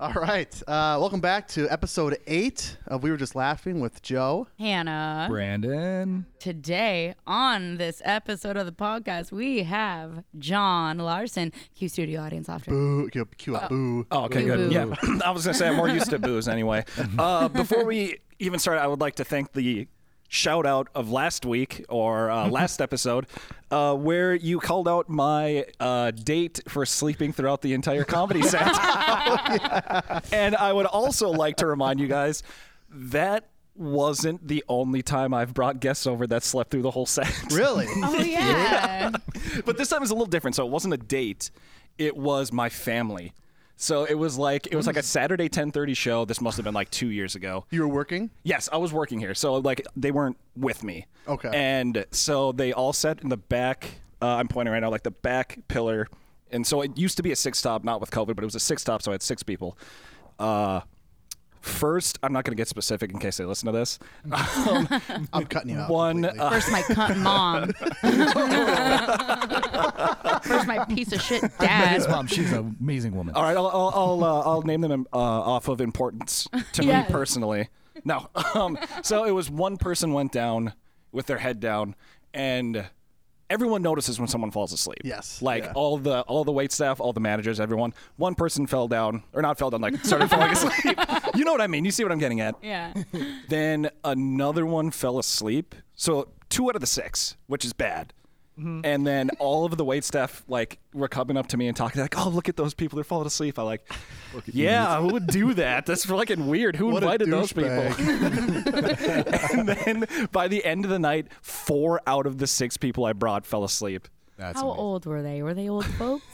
All right. Uh, welcome back to episode eight of We Were Just Laughing with Joe. Hannah. Brandon. Today on this episode of the podcast, we have John Larson. Q studio audience laughter. Boo. Cue, cue up. Boo. Oh, okay, Boo good. boo. Yeah, I was gonna say I'm more used to booze anyway. Uh, before we even start, I would like to thank the shout out of last week or uh, last episode, uh, where you called out my uh, date for sleeping throughout the entire comedy set. And I would also like to remind you guys that wasn't the only time I've brought guests over that slept through the whole set. Really? Oh, yeah. but this time was a little different. So it wasn't a date; it was my family. So it was like it was like a Saturday 10:30 show. This must have been like two years ago. You were working? Yes, I was working here, so like they weren't with me. Okay. And so they all sat in the back. Uh, I'm pointing right now, like the back pillar. And so it used to be a six top, not with COVID, but it was a six top, so I had six people. Uh, first, I'm not going to get specific in case they listen to this. Um, I'm cutting you out. one, uh, First, my cunt mom. First, my piece of shit His dad. mom, she's an amazing woman. All right, I'll I'll I'll, uh, I'll name them uh, off of importance to Yes. me personally. No, um, so it was one person went down with their head down, and everyone notices when someone falls asleep. Yes, like yeah. all the all the wait staff, all the managers, everyone. One person fell down, or not fell down, like started falling asleep. You know what I mean? You see what I'm getting at? Yeah. Then another one fell asleep. So two out of the six, which is bad. Mm-hmm. And then all of the wait staff like were coming up to me and talking like, "Oh, look at those people! They're falling asleep." I like, yeah, who would do that? That's fucking weird. Who What invited those people? and then by the end of the night, four out of the six people I brought fell asleep. That's How amazing. old were they? Were they old folks?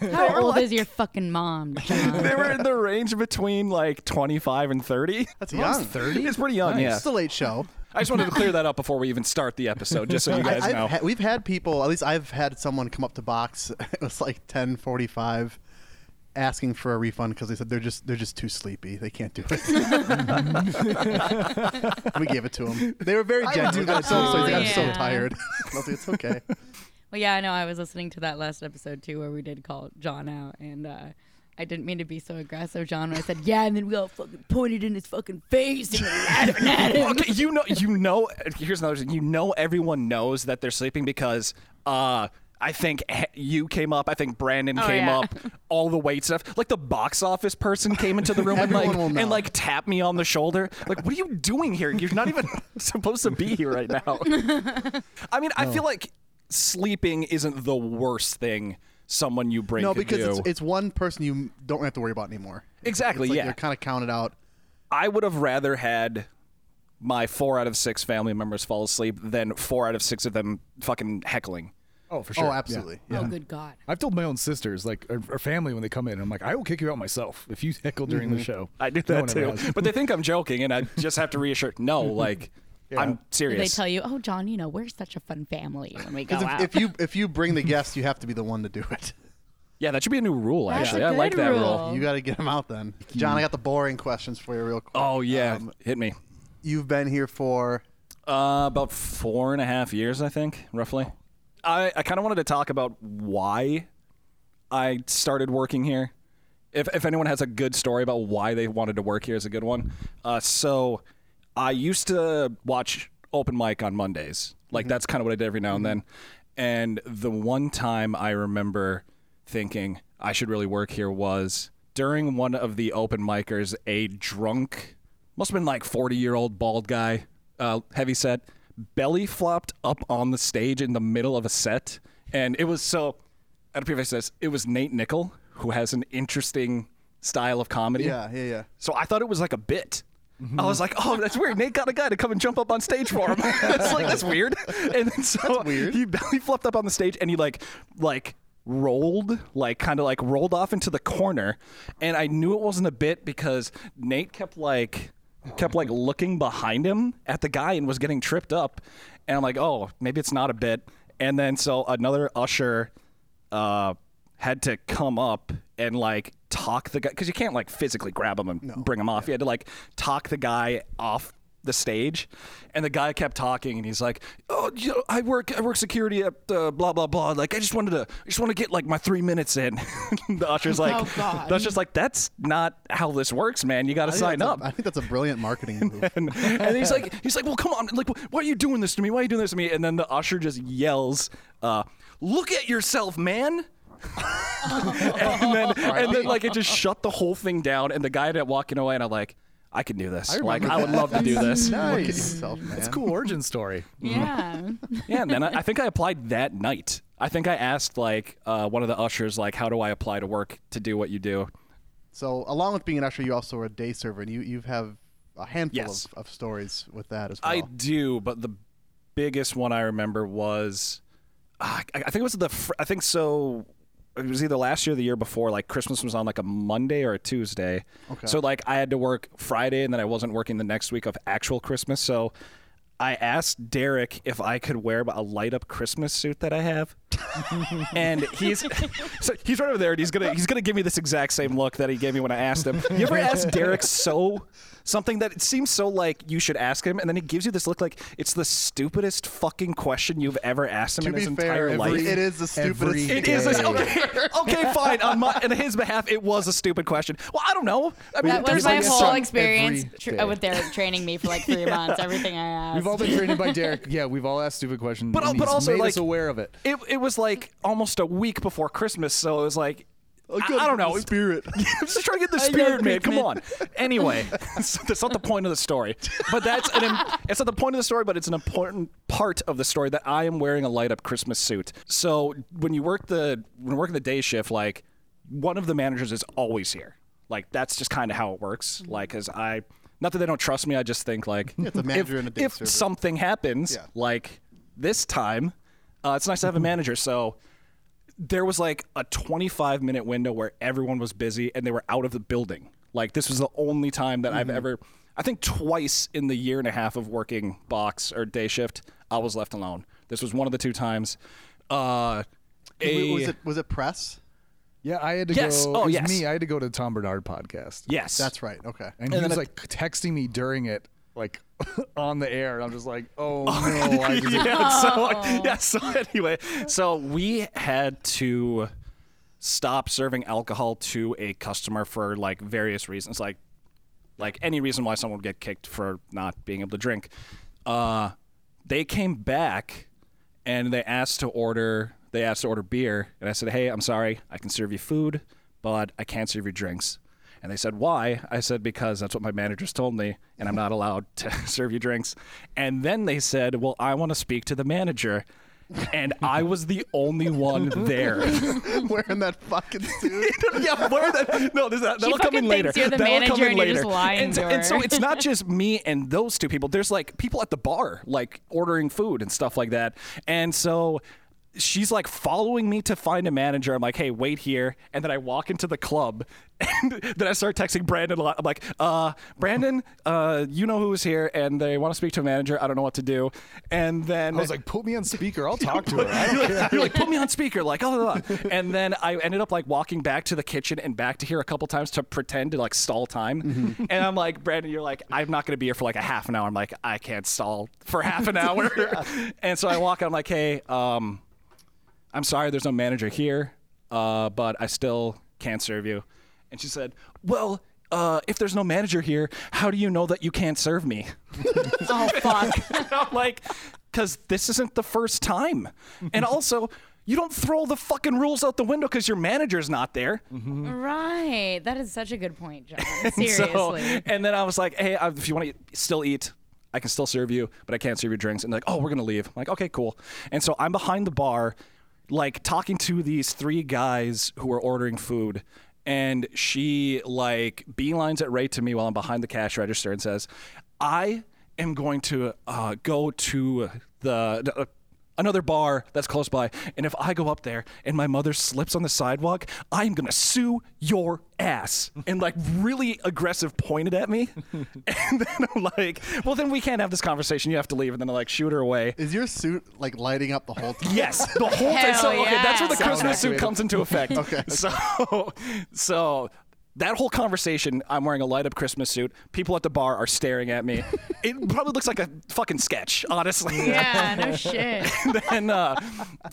How old is your fucking mom, John? They were in the range between like 25 and 30. That's young. 30? It's pretty young, yeah. It's a late show. I just wanted to clear that up before we even start the episode, just so you guys I, know. ha- we've had people, at least I've had someone come up to box. It was like 10:45, asking for a refund because they said they're just they're just too sleepy. They can't do it. we gave it to them. They were very genuine. that so, so too. he's like, I'm so tired. I was like, it's okay. Well, yeah, I know. I was listening to that last episode too, where we did call John out, and uh, I didn't mean to be so aggressive, John. When I said, "Yeah," and then we all fucking pointed in his fucking face and were laughing at him. okay, you know, you know. Here's another thing. You know, everyone knows that they're sleeping because uh, I think you came up. I think Brandon Oh, came yeah. up. All the wait stuff, like the box office person came into the room and like Everyone and like tapped me on the shoulder. Like, what are you doing here? You're not even supposed to be here right now. I mean, I feel like sleeping isn't the worst thing someone you bring No, could because do. it's, it's one person you don't have to worry about anymore. Exactly, It's like yeah. You're kind of counted out. I would have rather had my four out of six family members fall asleep than four out of six of them fucking heckling. Oh, for sure. Oh, Yeah. absolutely. Oh, Yeah. good God! I've told my own sisters, like, or, or family when they come in, I'm like, I will kick you out myself if you heckle during the mm-hmm. show. I do that one ever too. but they think I'm joking, and I just have to reassure. No, like I'm Did serious. they tell you, "Oh, John, you know, we're such a fun family when we go Because out." if, if you if you bring the guests, you have to be the one to do it. yeah, that should be a new rule. That's Actually, a I like that rule. rule. You got to get them out then. John, I got the boring questions for you, real quick. Oh yeah, Um, hit me. you've been here for Uh, about four and a half years, I think, roughly. I, I kind of wanted to talk about why I started working here. If, if anyone has a good story about why they wanted to work here, is a good one. Uh, so I used to watch open mic on Mondays. Like that's kind of what I did every now and then. And the one time I remember thinking I should really work here was during one of the open micers, a drunk, must have been like 40 year old bald guy, uh, heavy set, belly flopped up on the stage in the middle of a set. And it was so, I don't know if I says, it was Nate Nickel, who has an interesting style of comedy. yeah, yeah, yeah. So I thought it was like a bit. I was like, oh, that's weird. Nate got a guy to come and jump up on stage for him. that's like that's weird. And then so weird. he belly flopped up on the stage and he like like rolled like kind of like rolled off into the corner and I knew it wasn't a bit because Nate kept like kept like looking behind him at the guy and was getting tripped up and I'm like, "Oh, maybe it's not a bit." And then so another usher uh had to come up and like talk the guy because you can't like physically grab him and bring him off. You had to like talk the guy off the stage, and the guy kept talking, and he's like, "Oh, you know, I work I work security at uh, blah blah blah. Like, I just wanted to I just want to get like my three minutes in." the usher's like, Oh, God. "The usher's like, that's not how this works, man. You got to sign up." I think that's a brilliant marketing move. and, and he's like, he's like, well, come on, like, why are you doing this to me? Why are you doing this to me? And then the usher just yells, uh, "Look at yourself, man!" And then, and then, like, it just shut the whole thing down. And the guy ended up walking away, and I'm like, I can do this. like, I would love to do this. Look Nice. yourself, man. That's a cool origin story. Yeah. Yeah, and then I, I think I applied that night. I think I asked like uh, one of the ushers, like, how do I apply to work to do what you do? So, along with being an usher, you also are a day server, and you you have a handful Yes. of, of stories with that as well. I do, but the biggest one I remember was, uh, I, I think it was the, fr- I think so. It was either last year or the year before. Like Christmas was on like a Monday or a Tuesday. Okay. So like I had to work Friday, and then I wasn't working the next week of actual Christmas. So I asked Derek if I could wear a light up Christmas suit that I have, and he's so he's right over there, and he's gonna he's gonna give me this exact same look that he gave me when I asked him. You ever ask Derek so something that it seems so like you should ask him, and then he gives you this look like it's the stupidest fucking question you've ever asked him to in his be fair, entire life. every, it is the stupidest. every It thing. is a, okay. Okay, fine. On my, on his behalf, it was a stupid question. Well, I don't know. I mean, That was there's my like whole some- experience every tr- day. with Derek training me for like three months. Everything I asked. We've all been trained by Derek. Yeah, we've all asked stupid questions. But- uh, and but he's also, made like- us aware of it. It, it was like almost a week before Christmas, so it was like I, good, I don't know. the spirit. I'm just trying to get the spirit, man. Come on. Anyway, that's not the point of the story, but that's an. im- It's not the point of the story, but it's an important part of the story that I am wearing a light up Christmas suit. So when you work the when working the day shift, like one of the managers is always here. Like that's just kind of how it works. Like, as I. Not that they don't trust me, I just think like it's a manager if, and a if server. something happens, Yeah. like this time, uh, it's nice to have a manager. So there was like a 25 minute window where everyone was busy and they were out of the building. Like this was the only time that I've ever, I think twice in the year and a half of working box or day shift, I was left alone. This was one of the two times. Uh, a, was it was it press? Yeah, I had to Yes. go. Oh, it was yes. me. I had to go to the Tom Barnard podcast. yes, That's right. Okay. And, And he then was it- like texting me during it, like on the air. And I'm just like, oh no. I just, yeah, so yeah, so anyway, so we had to stop serving alcohol to a customer for like various reasons, like like any reason why someone would get kicked for not being able to drink. Uh, they came back and they asked to order. They asked to order beer, and I said, "Hey, I'm sorry, I can serve you food, but I can't serve you drinks." And they said, "Why?" I said, "Because that's what my managers told me, and I'm not allowed to serve you drinks." And then they said, "Well, I want to speak to the manager." And I was the only one there. Wearing that fucking suit. yeah, where that? No, this, that, that'll come in fucking later. thinks you're the That'll come manager in and you're later. just lying and, to and so it's not just me and those two people. There's like people at the bar, like ordering food and stuff like that. And so she's like following me to find a manager. I'm like, hey, wait here. And then I walk into the club, and then I start texting Brandon a lot. I'm like, uh, Brandon, uh, you know who's here, and they want to speak to a manager. I don't know what to do. And then I was like, put me on speaker. I'll talk to her. Don't care. you're like, put me on speaker, like, oh, blah, blah. and then I ended up like walking back to the kitchen and back to here a couple times to pretend to like stall time. And I'm like, Brandon, you're like, I'm not gonna be here for like a half an hour. I'm like, I can't stall for half an hour. and so I walk out. I'm like, hey, um, I'm sorry, there's no manager here, uh, but I still can't serve you. And she said, well. Uh, if there's no manager here, how do you know that you can't serve me? oh fuck. I'm like, because this isn't the first time. And also, you don't throw the fucking rules out the window because your manager's not there. right. That is such a good point, John. And Seriously. so- and then I was like, hey, if you want to still eat, I can still serve you, but I can't serve you drinks. And they're like, oh, we're going to leave. I'm like, okay, cool. And so I'm behind the bar, like talking to these three guys who are ordering food. And she like beelines it right to me while I'm behind the cash register and says, I am going to uh, go to the. the Another bar that's close by, and if I go up there and my mother slips on the sidewalk, I'm gonna sue your ass. And like really aggressive pointed at me, and then I'm like, "Well, then we can't have this conversation. You have to leave." And then I like shoot her away. Is your suit like lighting up the whole time? Yes, the whole time. Hell So okay, that's where the yeah. Christmas suit comes into effect. Okay. So, so That whole conversation, I'm wearing a light up Christmas suit. People at the bar are staring at me. it probably looks like a fucking sketch, honestly. Yeah, no shit. and uh,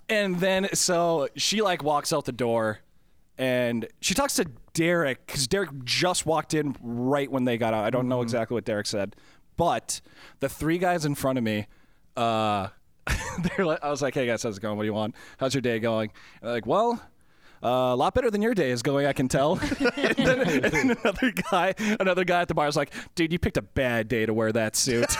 and then so she like walks out the door, and she talks to Derek because Derek just walked in right when they got out. I don't know exactly what Derek said, but the three guys in front of me, uh, they're like, I was like, "Hey guys, how's it going? What do you want? How's your day going?" And they're like, "Well." Uh, a lot better than your day is going, I can tell. and, then, and then another guy, another guy at the bar was like, "Dude, you picked a bad day to wear that suit."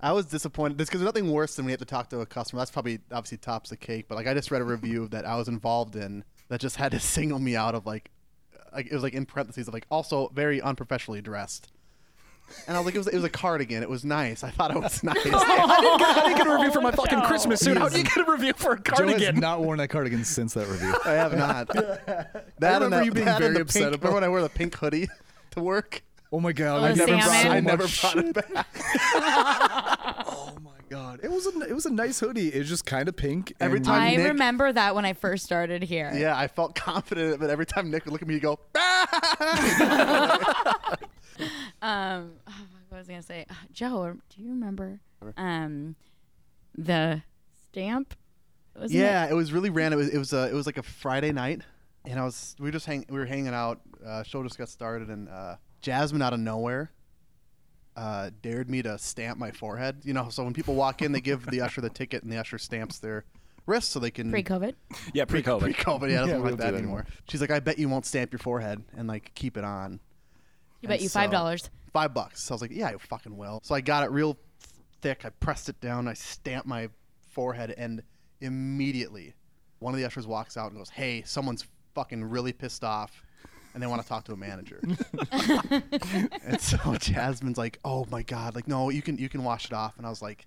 I was disappointed because there's nothing worse than when you have to talk to a customer. That's probably obviously tops the cake. But like I just read a review that I was involved in that just had to single me out of like, like it was like in parentheses of like also very unprofessionally dressed. And I was like, it was, it was a cardigan. It was nice. I thought it was nice. I didn't, get, how do you get a review for my oh, fucking Christmas suit? How do you get a review for a Joe has cardigan? not worn that cardigan since that review. I have not. That remember and that, you being that and very the upset pink, about- Remember when I wore the pink hoodie to work? Oh my god! Oh, I never, salmon. so I never brought shit. it back. Oh my god! It was a it was a nice hoodie. It was just kind of pink. Every and- time- I Nick- remember that when I first started here. Yeah, I felt confident, but every time Nick would look at me, he'd go, Um, oh, what was I gonna say? Uh, Joe, do you remember um the stamp? Wasn't Yeah, it? it was really random. It was it was, uh, it was like a Friday night, and I was we were just hang we were hanging out. Uh, show just got started, and uh, Jasmine out of nowhere uh, dared me to stamp my forehead. You know, so when people walk in, they give the usher the ticket, and the usher stamps their wrist so they can pre-COVID. Yeah, pre-COVID. Pre-COVID, yeah, Yeah, doesn't we like don't do that that anymore. She's like, I bet you won't stamp your forehead and like keep it on. You bet And you five so- dollars. Five bucks. So I was like, yeah, I fucking will. So I got it real thick. I pressed it down. I stamped my forehead, and immediately one of the ushers walks out and goes, "Hey, someone's fucking really pissed off." And they want to talk to a manager. and so Jasmine's like, "Oh my god, like no, you can you can wash it off." And I was like,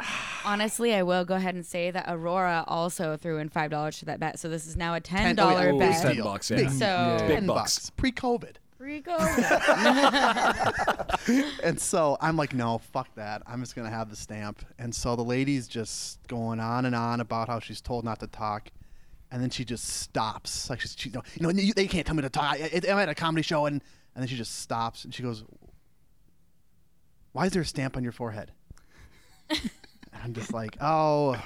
ah. Honestly, I will go ahead and say that Aurora also threw in five dollars to that bet. So this is now a ten oh, dollar oh, yeah, bet. ten bucks, yeah. Big, So- ten Big bucks bucks. pre-COVID." Pre-COVID. And so I'm like, no, fuck that. I'm just gonna have the stamp. And so the lady's just going on and on about how she's told not to talk, and then she just stops. Like she's, she, you know, you, they can't tell me to talk. I, I'm at a comedy show, and and then she just stops and she goes, "Why is there a stamp on your forehead?" And I'm just like, oh.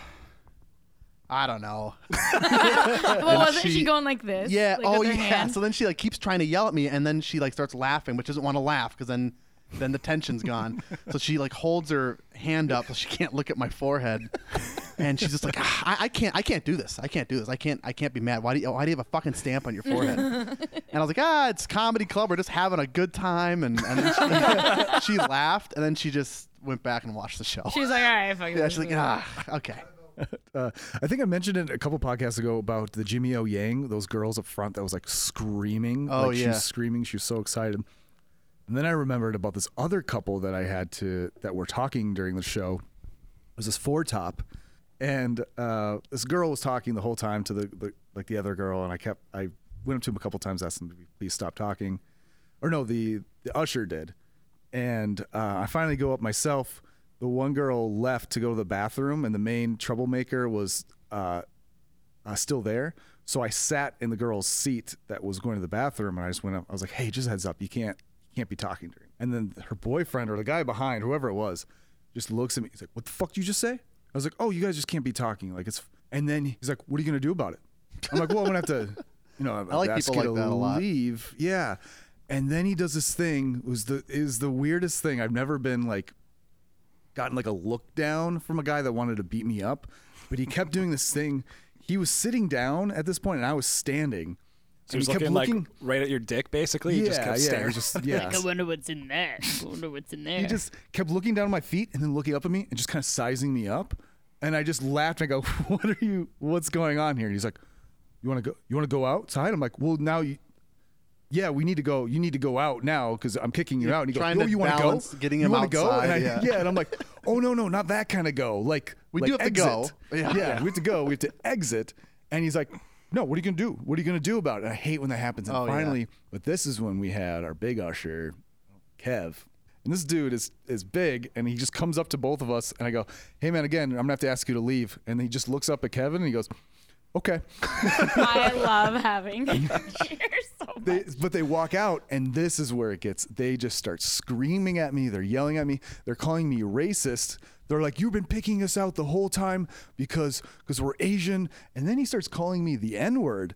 I don't know. well, wasn't she, she- going like this? Yeah. Like oh yeah. hand? So then she like keeps trying to yell at me, and then she like starts laughing, which doesn't want to laugh because then then the tension's gone. so she like holds her hand up so she can't look at my forehead, and she's just like, ah, I, I can't I can't do this. I can't do this. I can't I can't be mad. Why do you why do you have a fucking stamp on your forehead? and I was like, ah, it's comedy club. We're just having a good time, and and then she, she laughed, and then she just went back and watched the show. She was like, all right, fuck yeah, she's like, ah, okay. Uh, I think I mentioned it a couple podcasts ago about the Jimmy O Yang, those girls up front that was like screaming. Oh, like She yeah. was screaming. She was so excited. And then I remembered about this other couple that I had to that were talking during the show. It was this four top, and uh, this girl was talking the whole time to the, the like the other girl, and I kept I went up to him a couple times, asked him to please stop talking, or no, the the usher did, and uh, I finally go up myself. The one girl left to go to the bathroom, and the main troublemaker was uh, uh, still there. So I sat in the girl's seat that was going to the bathroom, and I just went up. I was like, "Hey, just heads up, you can't you can't be talking to during." And then her boyfriend or the guy behind, whoever it was, just looks at me. He's like, "What the fuck did you just say?" I was like, "Oh, you guys just can't be talking." Like it's. And then he's like, "What are you gonna do about it?" I'm like, "Well, I'm gonna have to, you know, I like ask people like to that a lot. leave." Yeah. And then he does this thing. It was the is the weirdest thing. I've never been like gotten like a look down from a guy that wanted to beat me up, but he kept doing this thing. He was sitting down at this point, and I was standing. So he was and he kept looking, looking. like right at your dick, basically. He yeah, just kept yeah, staring. he just yeah. Like, I wonder what's in there. I wonder what's in there. he just kept looking down at my feet and then looking up at me and just kind of sizing me up. And I just laughed. And I go, "What are you? What's going on here?" And he's like, "You want to go? You want to go outside?" I'm like, "Well, now you." Yeah, we need to go. You need to go out now because I'm kicking you You're out. And he goes, trying "Oh, to you want to go? getting you him wanna go?" And I, outside, yeah. And I'm like, "Oh no, no, not that kind of go. Like We like do have to go. Yeah. Yeah, we have to go. We have to exit." And he's like, "No, what are you gonna do? What are you gonna do about it?" And I hate when that happens. And Oh, yeah. finally, but this is when we had our big usher, Kev. And this dude is is big, and he just comes up to both of us, and I go, "Hey man, again, I'm gonna have to ask you to leave." And he just looks up at Kevin, and he goes, okay. I love having here so much. They, but they walk out, and this is where it gets. They just start screaming at me. They're yelling at me. They're calling me racist. They're like, "You've been picking us out the whole time because because we're Asian." And then he starts calling me the N word,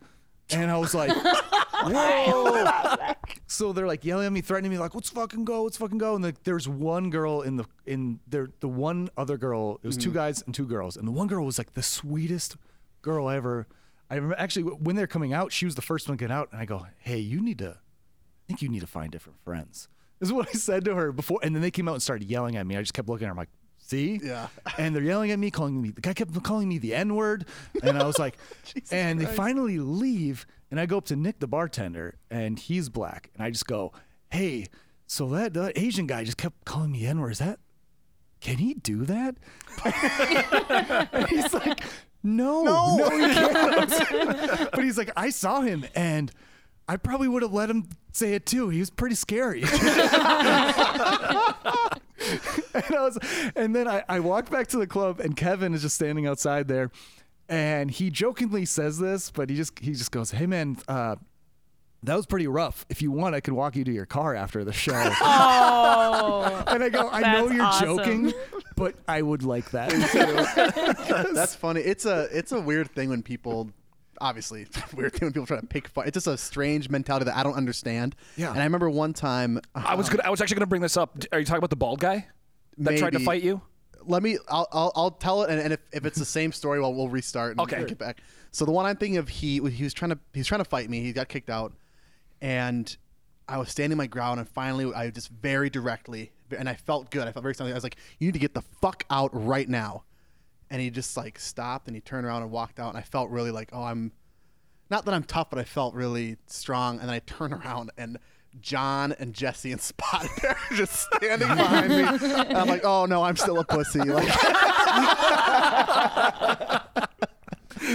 and I was like, "Whoa!" so they're like yelling at me, threatening me, like, "Let's fucking go, let's fucking go." And the, there's one girl in the in there, the one other girl. It was two mm-hmm. guys and two girls, and the one girl was like the sweetest girl ever. I remember actually when they're coming out, she was the first one to get out, and I go, "Hey, you need to, I think you need to find different friends." This is what I said to her before, and then they came out and started yelling at me. I just kept looking at her. I'm like, "See?" Yeah. And they're yelling at me, calling me. The guy kept calling me the N word, and I was like, and they finally leave, and I go up to Nick, the bartender, and he's black, and I just go, "Hey, so that, that Asian guy just kept calling me N word. Is that? Can he do that?" And he's like, no, no, he can't. but he's like, I saw him and I probably would have let him say it too. He was pretty scary. and I was, and then I, I walked back to the club and Kevin is just standing outside there. And he jokingly says this, but he just he just goes, Hey man, uh, that was pretty rough. If you want, I could walk you to your car after the show. Oh, and I go, I know you're awesome. joking, but I would like that. That's funny. It's a it's a weird thing when people obviously it's a weird thing when people try to pick fight. It's just a strange mentality that I don't understand. Yeah. And I remember one time uh, I was gonna, I was actually going to bring this up. Are you talking about the bald guy that tried to fight you? let me I'll, I'll, I'll tell it and, and if, if it's the same story well we'll restart and Okay. and get back so the one i'm thinking of he he was trying to he was trying to fight me he got kicked out and i was standing my ground and finally i just very directly and i felt good. I felt very strongly i was like you need to get the fuck out right now. And he just like stopped and he turned around and walked out. And i felt really like oh i'm not that i'm tough but i felt really strong. And then i turned around and John and Jesse and Spot are just standing behind me. And I'm like, oh no, I'm still a pussy. Like,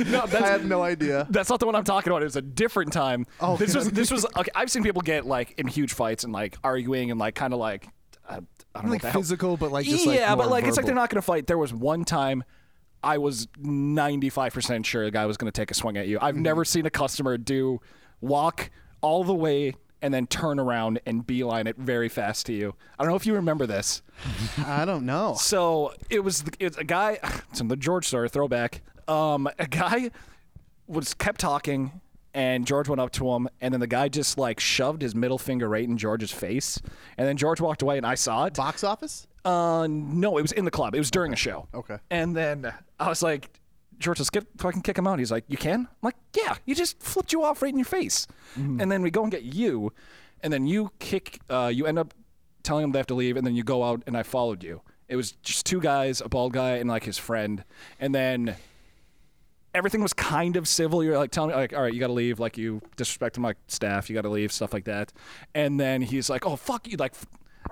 No, I that's had no idea. That's not the one I'm talking about. It was a different time. Oh, this was this was. Okay, I've seen people get like in huge fights and like arguing and like kind of like uh, I don't know like what the hell- physical, but like just like yeah, but more like it's like they're not going to fight. There was one time. I was 95% sure the guy was going to take a swing at you. I've never seen a customer do walk all the way and then turn around and beeline it very fast to you. I don't know if you remember this. I don't know. So it was it's a guy. It's in the George story throwback. Um, a guy was kept talking, and George went up to him, and then the guy just like shoved his middle finger right in George's face, and then George walked away, and I saw it. Box office? Uh, no, it was in the club. It was during a show. Okay. And then I was like, George, let's get fucking kick him out. He's like, you can? I'm like, yeah. He just flipped you off right in your face. And then we go and get you, and then you kick. Uh, you end up telling him they have to leave, and then you go out, and I followed you. It was just two guys, a bald guy, and like his friend, and then. Everything was kind of civil. You're like telling me, like, all right, you got to leave. Like, you disrespected my staff. You got to leave, stuff like that. And then he's like, oh, fuck you. Like,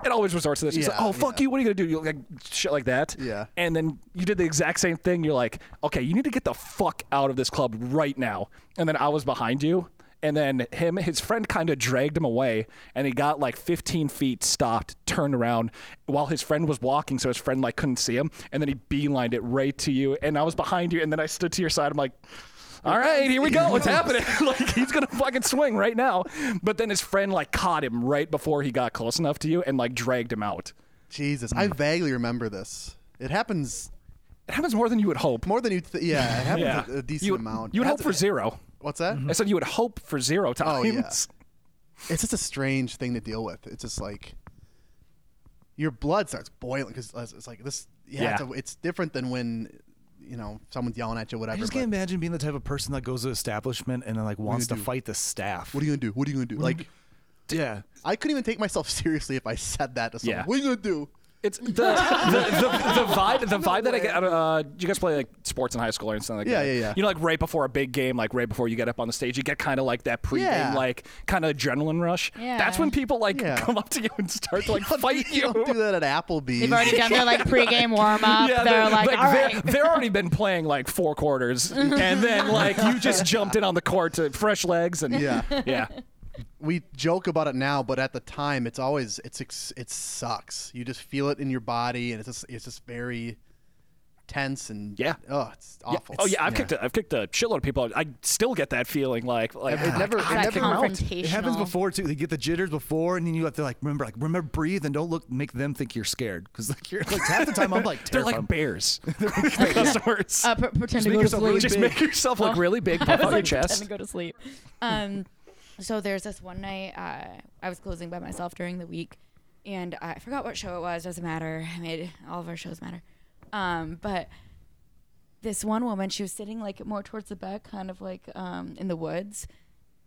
it always resorts to this. He's like, oh, fuck yeah. you. What are you going to do? You like shit like that. Yeah. And then you did the exact same thing. You're like, okay, you need to get the fuck out of this club right now. And then I was behind you. And then him, his friend kind of dragged him away. And he got like 15 feet, stopped, turned around while his friend was walking. So his friend like couldn't see him. And then he beelined it right to you. And I was behind you. And then I stood to your side. I'm like, all right, here we go. What's happening? like he's gonna fucking swing right now. But then his friend like caught him right before he got close enough to you and like dragged him out. Jesus, I vaguely remember this. It happens It happens more than you would hope. more than you. Th- yeah, it happens Yeah, a, a decent you, amount. You would hope for zero. What's that? I said you would hope for zero Oh, yeah. times. It's just a strange thing to deal with. It's just like your blood starts boiling because it's like this. Yeah, Yeah. It's, a, it's different than when you know someone's yelling at you, whatever. I just but can't imagine being the type of person that goes to establishment and then like wants to gonna do? fight the staff. what are you gonna do? What are you gonna do? Like, yeah. I couldn't even take myself seriously if I said that to someone. Yeah. What are you gonna do? It's the the, the, the vibe the vibe that I get. Uh, do you guys play like sports in high school or something like Yeah, that? yeah, yeah. You know, like right before a big game, like right before you get up on the stage, you get kind of like that pregame, Yeah. like kind of adrenaline rush. Yeah. That's when people like Yeah. come up to you and start to like fight you. Don't do that at Applebee's. They've already done their like pregame warm up. Yeah, they're, like, all they're, right. they're already been playing like four quarters, and then like you just jumped in on the court to fresh legs, and Yeah. yeah. We joke about it now, but at the time, it's always it's ex- it sucks. You just feel it in your body, and it's just it's just very. tense and Yeah. oh, it's Yeah. awful. Oh yeah, I've kicked a, I've kicked a shitload of people. I still get that feeling like like It never- I it that can't kick 'em out. confrontational. It happens before too. They get the jitters before, and then you have to like remember, like remember, breathe, and don't look, make them think you're scared, because like you're like half the time I'm like They're terrified. like bears. My customers. Uh, pr- pretend to make go to yourself really. Just big. make yourself look Oh. really big, I puff was out your like pretend chest. to go to sleep. Um, so there's this one night uh, I was closing by myself during the week, and I forgot what show it was. Doesn't matter. I made all of our shows matter. Um, but this one woman, she was sitting like more towards the back, kind of like um, in the woods,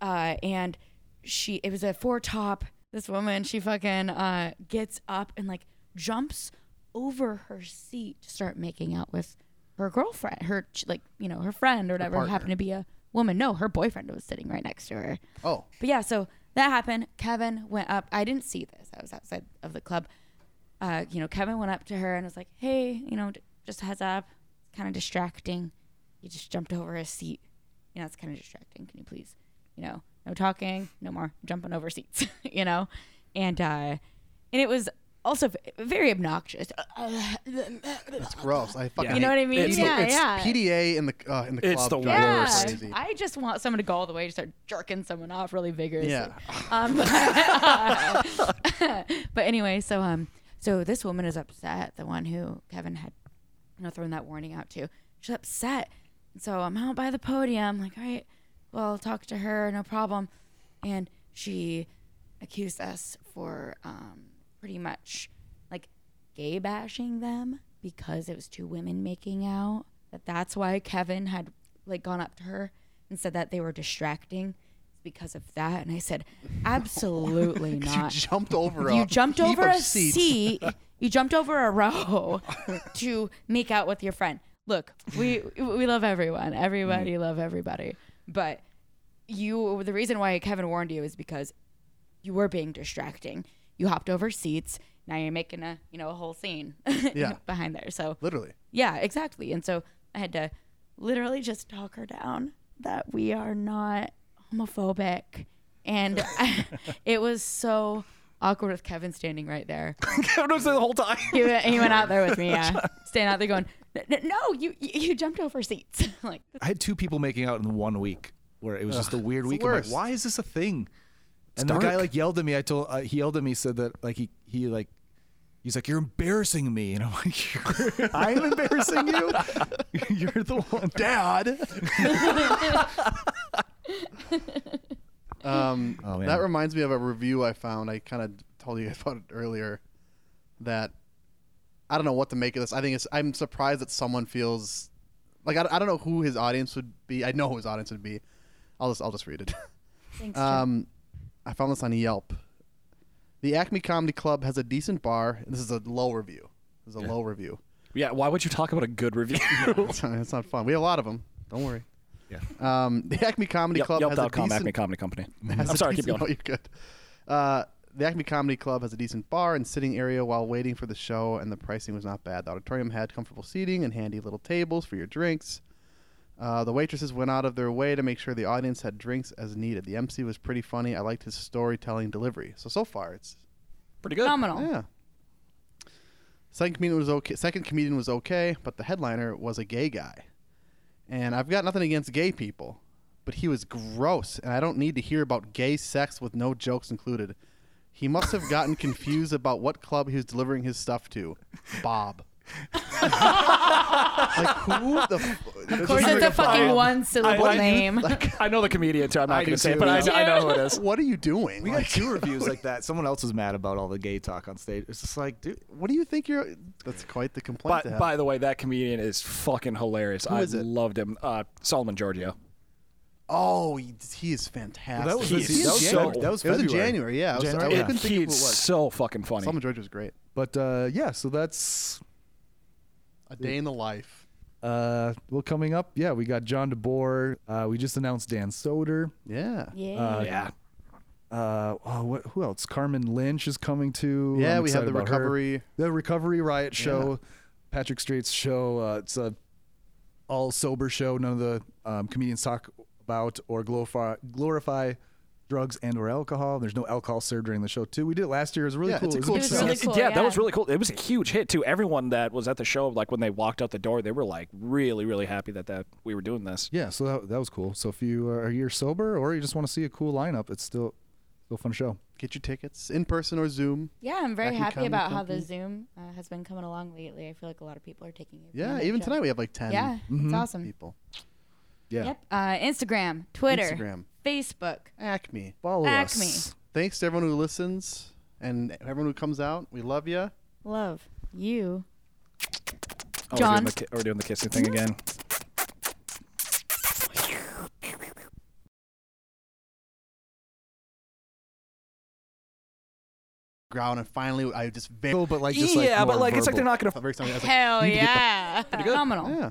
uh, and she it was a four top. This woman, she fucking uh, gets up and like jumps over her seat to start making out with her girlfriend, her like you know her friend or whatever happened to be a woman. No, her boyfriend was sitting right next to her. Oh, But yeah, so that happened. Kevin went up. I didn't see this. I was outside of the club. Uh, you know, Kevin went up to her and was like, "Hey, you know, d- just a heads up. Kind of distracting. You just jumped over a seat. You know, it's kind of distracting. Can you please, you know, no talking, no more jumping over seats. you know, and uh, and it was also very obnoxious. it's gross. I fucking. You know what I mean? It's the- yeah, it's yeah. PDA in the uh, in the club. It's the drives me worst. crazy. I just want someone to go all the way to start jerking someone off really vigorously. Yeah. Um, but anyway, so um, so this woman is upset. The one who Kevin had, you know, thrown that warning out to. She's upset. So I'm out by the podium, like, all right, well, I'll talk to her, no problem. And she accused us for um, pretty much like gay bashing them because it was two women making out. That that's why Kevin had like gone up to her and said that they were distracting because of that. And I said, absolutely you not. jumped over. You jumped over a seats. seat. You jumped over a row to make out with your friend. Look, we we love everyone. Everybody Mm. love everybody. But you the reason why Kevin warned you is because you were being distracting. You hopped over seats. Now you're making a you know a whole scene Yeah. behind there. So Literally. yeah, exactly. And so I had to literally just talk her down that we are not homophobic. And I, it was so awkward with Kevin standing right there. Kevin was there the whole time. He went, he went out there with me, yeah. Standing out there going, "N- n- no, you, you you jumped over seats. like, I had two people making out in one week where it was just a weird week. I'm like, why is this a thing? And the guy like yelled at me. I told uh, he yelled at me, said that like he he like he's like you're embarrassing me, and I'm like "You're- I'm embarrassing you. you're the one, Dad. Um, Oh, that reminds me of a review I found. I kind of told you guys about it earlier. That I don't know what to make of this. I think it's. I'm surprised that someone feels like I, I don't know who his audience would be. I know who his audience would be. I'll just I'll just read it. thanks, Jim. Um, I found this on Yelp. The Acme Comedy Club has a decent bar. This is a low review. This is a low review. Yeah, why would you talk about a good review? it's, not, it's not fun. We have a lot of them. Don't worry. Yeah. Um, the Acme Comedy Yelp, Club has a Yelp.com, decent. Acme Comedy Company. has I'm a sorry, keep decent- going. No, you're good. Uh, the Acme Comedy Club has a decent bar and sitting area while waiting for the show, and the pricing was not bad. The auditorium had comfortable seating and handy little tables for your drinks. Uh, the waitresses went out of their way to make sure the audience had drinks as needed. The MC was pretty funny. I liked his storytelling delivery. So so far, it's Pretty good. Phenomenal. yeah. Second comedian was okay. Second comedian was okay, but the headliner was a gay guy. And I've got nothing against gay people, but he was gross, and I don't need to hear about gay sex with no jokes included. He must have gotten confused about what club he was delivering his stuff to. Bob. Like who the? F- of course, it's a fucking one syllable I- I- name. I know the comedian too. I'm not I going to say it, but I. I know who it is. What are you doing? We Like, got two reviews like that. Someone else was mad about all the gay talk on stage. It's just like, dude, What do you think you're? That's quite the complaint. to But have. by the way, that comedian is fucking hilarious. I is it? loved him. Uh, Solomon Georgio. oh, he, he is fantastic. that was He this- is that was so- January- that was It was in January, yeah. I was- I January, was- yeah. couldn't think of who it was. so fucking funny. Solomon George was great. But uh, yeah, so that's A day in the life. uh, well coming up. Yeah, we got John DeBoer. Uh, we just announced Dan Soder. Yeah. yeah. Uh, yeah. Uh, oh, what, who else? Carmen Lynch is coming to. Yeah, I'm we have the about her. recovery. The Recovery Riot show, Patrick Strait's show. Uh, it's a all sober show. None of the um, comedians talk about or glorify glorify drugs and or alcohol. There's no alcohol served during the show too. We did it last year. It was really Yeah, cool. it's a cool It was really Yeah, cool, yeah, that was really cool. It was a huge hit too. Everyone that was at the show, like when they walked out the door, they were like really, really happy that that we were doing this. Yeah, so that, that was cool. So if you are you're sober or you just want to see a cool lineup, it's still still a fun show. Get your tickets in person or Zoom. Yeah, I'm very Acme happy Comedy about how the Zoom uh, has been coming along lately. I feel like a lot of people are taking it. Yeah, even tonight we have like ten Yeah, it's awesome. people. Yeah. Yep. Uh, Instagram, Twitter, Instagram, Facebook. Acme. Follow us. Acme. us. Thanks to everyone who listens and everyone who comes out. We love you. Love you. Oh, John. We're doing, the, we're doing the kissing thing again. Ground and finally I just very but like just like yeah, but more like it's like they're not gonna. felt very excited. I was like, Hell "You need to get the yeah. Phenomenal. Yeah.